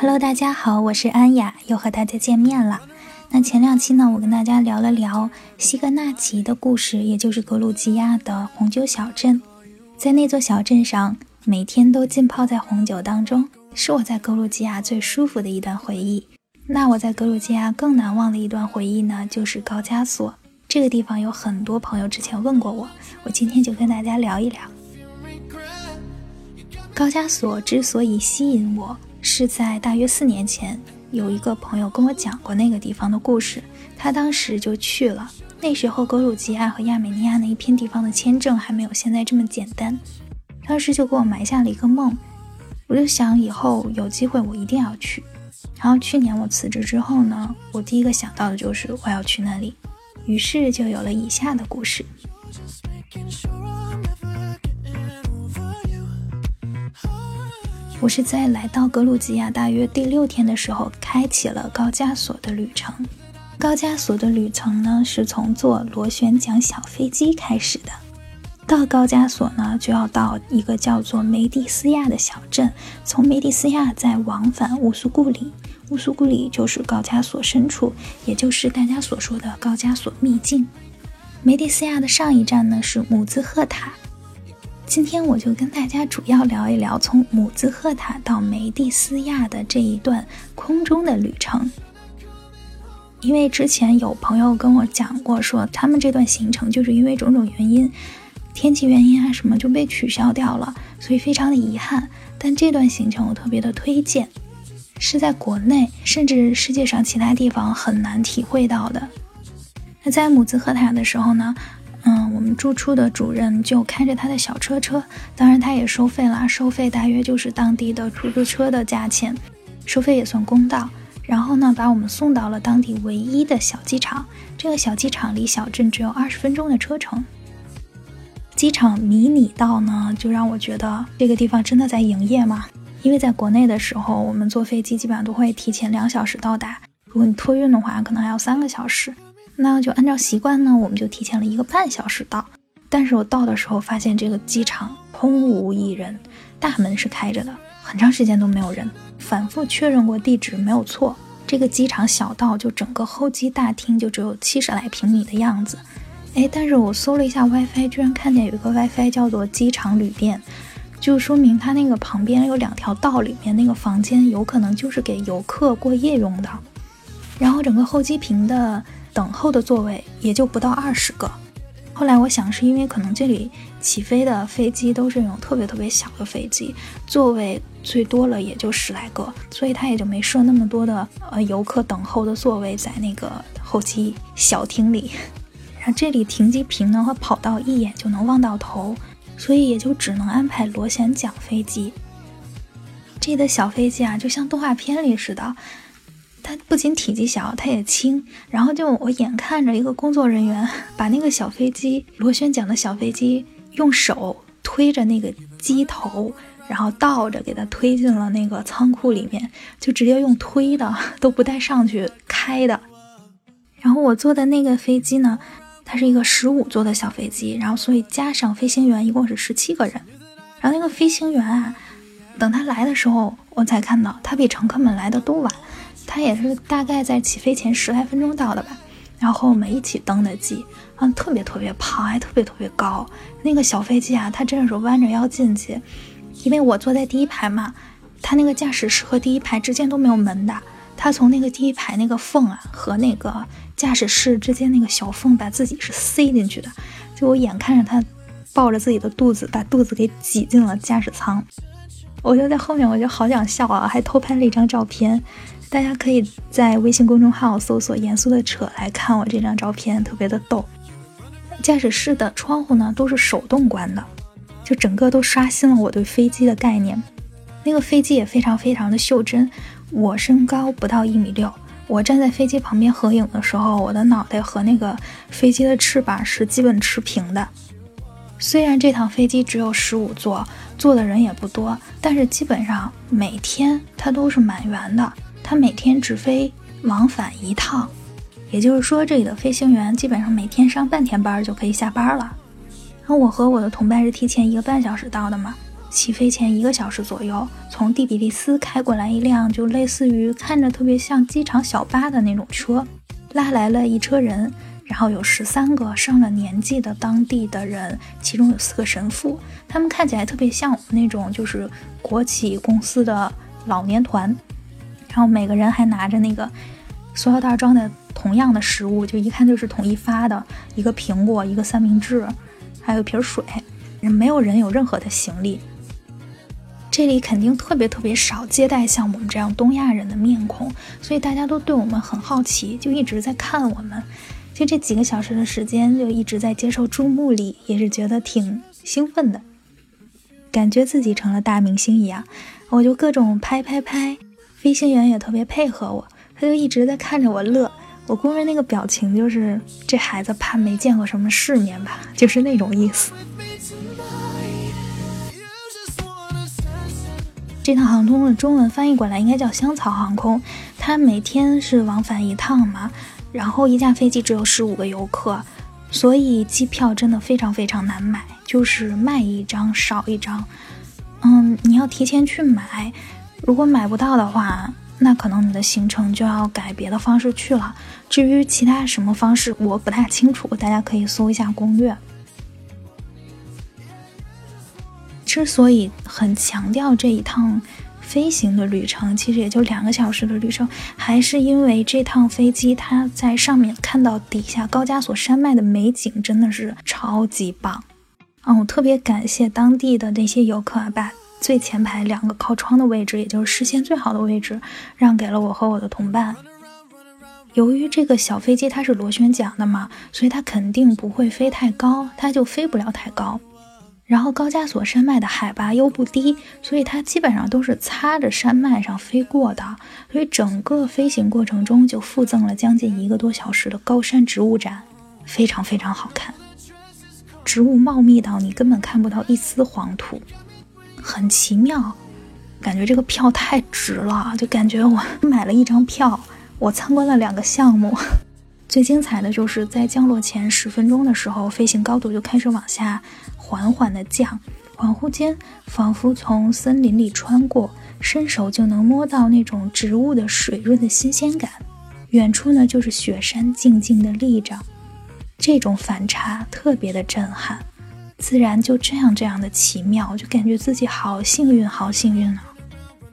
Hello，大家好，我是安雅，又和大家见面了。那前两期呢，我跟大家聊了聊西格纳奇的故事，也就是格鲁吉亚的红酒小镇。在那座小镇上，每天都浸泡在红酒当中，是我在格鲁吉亚最舒服的一段回忆。那我在格鲁吉亚更难忘的一段回忆呢，就是高加索这个地方。有很多朋友之前问过我，我今天就跟大家聊一聊高加索之所以吸引我。是在大约四年前，有一个朋友跟我讲过那个地方的故事，他当时就去了。那时候，格鲁吉亚和亚美尼亚那一片地方的签证还没有现在这么简单，当时就给我埋下了一个梦。我就想以后有机会我一定要去。然后去年我辞职之后呢，我第一个想到的就是我要去那里，于是就有了以下的故事。我是在来到格鲁吉亚大约第六天的时候，开启了高加索的旅程。高加索的旅程呢，是从坐螺旋桨小飞机开始的。到高加索呢，就要到一个叫做梅蒂斯亚的小镇，从梅蒂斯亚再往返乌苏古里。乌苏古里就是高加索深处，也就是大家所说的高加索秘境。梅蒂斯亚的上一站呢是姆兹赫塔。今天我就跟大家主要聊一聊从姆兹赫塔到梅蒂斯亚的这一段空中的旅程。因为之前有朋友跟我讲过，说他们这段行程就是因为种种原因，天气原因啊什么就被取消掉了，所以非常的遗憾。但这段行程我特别的推荐，是在国内甚至世界上其他地方很难体会到的。那在姆兹赫塔的时候呢？我们住处的主任就开着他的小车车，当然他也收费啦，收费大约就是当地的出租车的价钱，收费也算公道。然后呢，把我们送到了当地唯一的小机场，这个小机场离小镇只有二十分钟的车程。机场迷你到呢，就让我觉得这个地方真的在营业吗？因为在国内的时候，我们坐飞机基本上都会提前两小时到达，如果你托运的话，可能还要三个小时。那就按照习惯呢，我们就提前了一个半小时到。但是我到的时候发现这个机场空无一人，大门是开着的，很长时间都没有人。反复确认过地址没有错，这个机场小道就整个候机大厅就只有七十来平米的样子。哎，但是我搜了一下 WiFi，居然看见有一个 WiFi 叫做机场旅店，就说明它那个旁边有两条道里面那个房间有可能就是给游客过夜用的。然后整个候机坪的。等候的座位也就不到二十个。后来我想，是因为可能这里起飞的飞机都是那种特别特别小的飞机，座位最多了也就十来个，所以他也就没设那么多的呃游客等候的座位在那个候机小厅里。然后这里停机坪呢和跑道一眼就能望到头，所以也就只能安排螺旋桨飞机。这的小飞机啊，就像动画片里似的。它不仅体积小，它也轻。然后就我眼看着一个工作人员把那个小飞机螺旋桨的小飞机用手推着那个机头，然后倒着给它推进了那个仓库里面，就直接用推的，都不带上去开的。然后我坐的那个飞机呢，它是一个十五座的小飞机，然后所以加上飞行员一共是十七个人。然后那个飞行员啊，等他来的时候，我才看到他比乘客们来的都晚。他也是大概在起飞前十来分钟到的吧，然后我们一起登的机，嗯，特别特别胖，还特别特别高。那个小飞机啊，它真的是弯着腰进去，因为我坐在第一排嘛，它那个驾驶室和第一排之间都没有门的，他从那个第一排那个缝啊和那个驾驶室之间那个小缝把自己是塞进去的，就我眼看着他抱着自己的肚子，把肚子给挤进了驾驶舱，我就在后面，我就好想笑啊，还偷拍了一张照片。大家可以在微信公众号搜索“严肃的扯”来看我这张照片，特别的逗。驾驶室的窗户呢都是手动关的，就整个都刷新了我对飞机的概念。那个飞机也非常非常的袖珍。我身高不到一米六，我站在飞机旁边合影的时候，我的脑袋和那个飞机的翅膀是基本持平的。虽然这趟飞机只有十五座，坐的人也不多，但是基本上每天它都是满员的。他每天只飞往返一趟，也就是说，这里的飞行员基本上每天上半天班就可以下班了。那我和我的同伴是提前一个半小时到的嘛，起飞前一个小时左右，从第比利斯开过来一辆就类似于看着特别像机场小巴的那种车，拉来了一车人，然后有十三个上了年纪的当地的人，其中有四个神父，他们看起来特别像我们那种就是国企公司的老年团，然后每个人还拿着那个塑料袋装的同样的食物，就一看就是统一发的，一个苹果，一个三明治。还有瓶水，没有人有任何的行李。这里肯定特别特别少接待像我们这样东亚人的面孔，所以大家都对我们很好奇，就一直在看我们。就这几个小时的时间，就一直在接受注目礼，也是觉得挺兴奋的，感觉自己成了大明星一样。我就各种拍拍拍，飞行员也特别配合我，他就一直在看着我乐。我估摸那个表情就是这孩子怕没见过什么世面吧，就是那种意思。这趟航空的中文翻译过来应该叫香草航空，它每天是往返一趟嘛，然后一架飞机只有十五个游客，所以机票真的非常非常难买，就是卖一张少一张。嗯，你要提前去买，如果买不到的话。那可能你的行程就要改别的方式去了。至于其他什么方式，我不太清楚，大家可以搜一下攻略。之所以很强调这一趟飞行的旅程，其实也就两个小时的旅程，还是因为这趟飞机它在上面看到底下高加索山脉的美景真的是超级棒。嗯，我特别感谢当地的那些游客啊，把。最前排两个靠窗的位置，也就是视线最好的位置，让给了我和我的同伴。由于这个小飞机它是螺旋桨的嘛，所以它肯定不会飞太高，它就飞不了太高。然后高加索山脉的海拔又不低，所以它基本上都是擦着山脉上飞过的，所以整个飞行过程中就附赠了将近一个多小时的高山植物展，非常非常好看，植物茂密到你根本看不到一丝黄土。很奇妙，感觉这个票太值了，就感觉我 买了一张票，我参观了两个项目。最精彩的就是在降落前十分钟的时候，飞行高度就开始往下缓缓的降，恍惚间仿佛从森林里穿过，伸手就能摸到那种植物的水润的新鲜感。远处呢就是雪山静静的立着，这种反差特别的震撼。自然就这样这样的奇妙，就感觉自己好幸运，好幸运啊！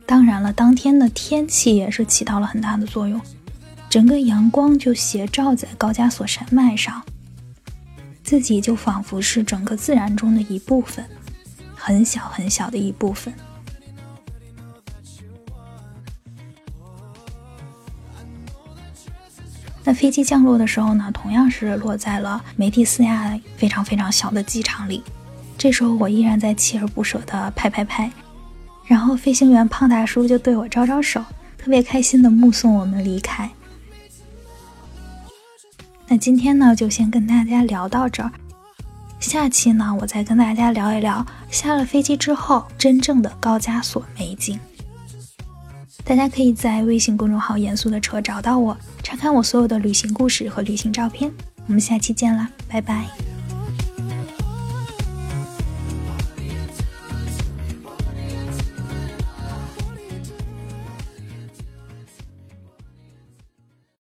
当然了，当天的天气也是起到了很大的作用，整个阳光就斜照在高加索山脉上，自己就仿佛是整个自然中的一部分，很小很小的一部分。那飞机降落的时候呢，同样是落在了梅蒂斯亚非常非常小的机场里。这时候我依然在锲而不舍地拍拍拍，然后飞行员胖大叔就对我招招手，特别开心地目送我们离开。那今天呢，就先跟大家聊到这儿，下期呢，我再跟大家聊一聊下了飞机之后真正的高加索美景。大家可以在微信公众号“严肃的车”找到我，查看我所有的旅行故事和旅行照片。我们下期见啦，拜拜。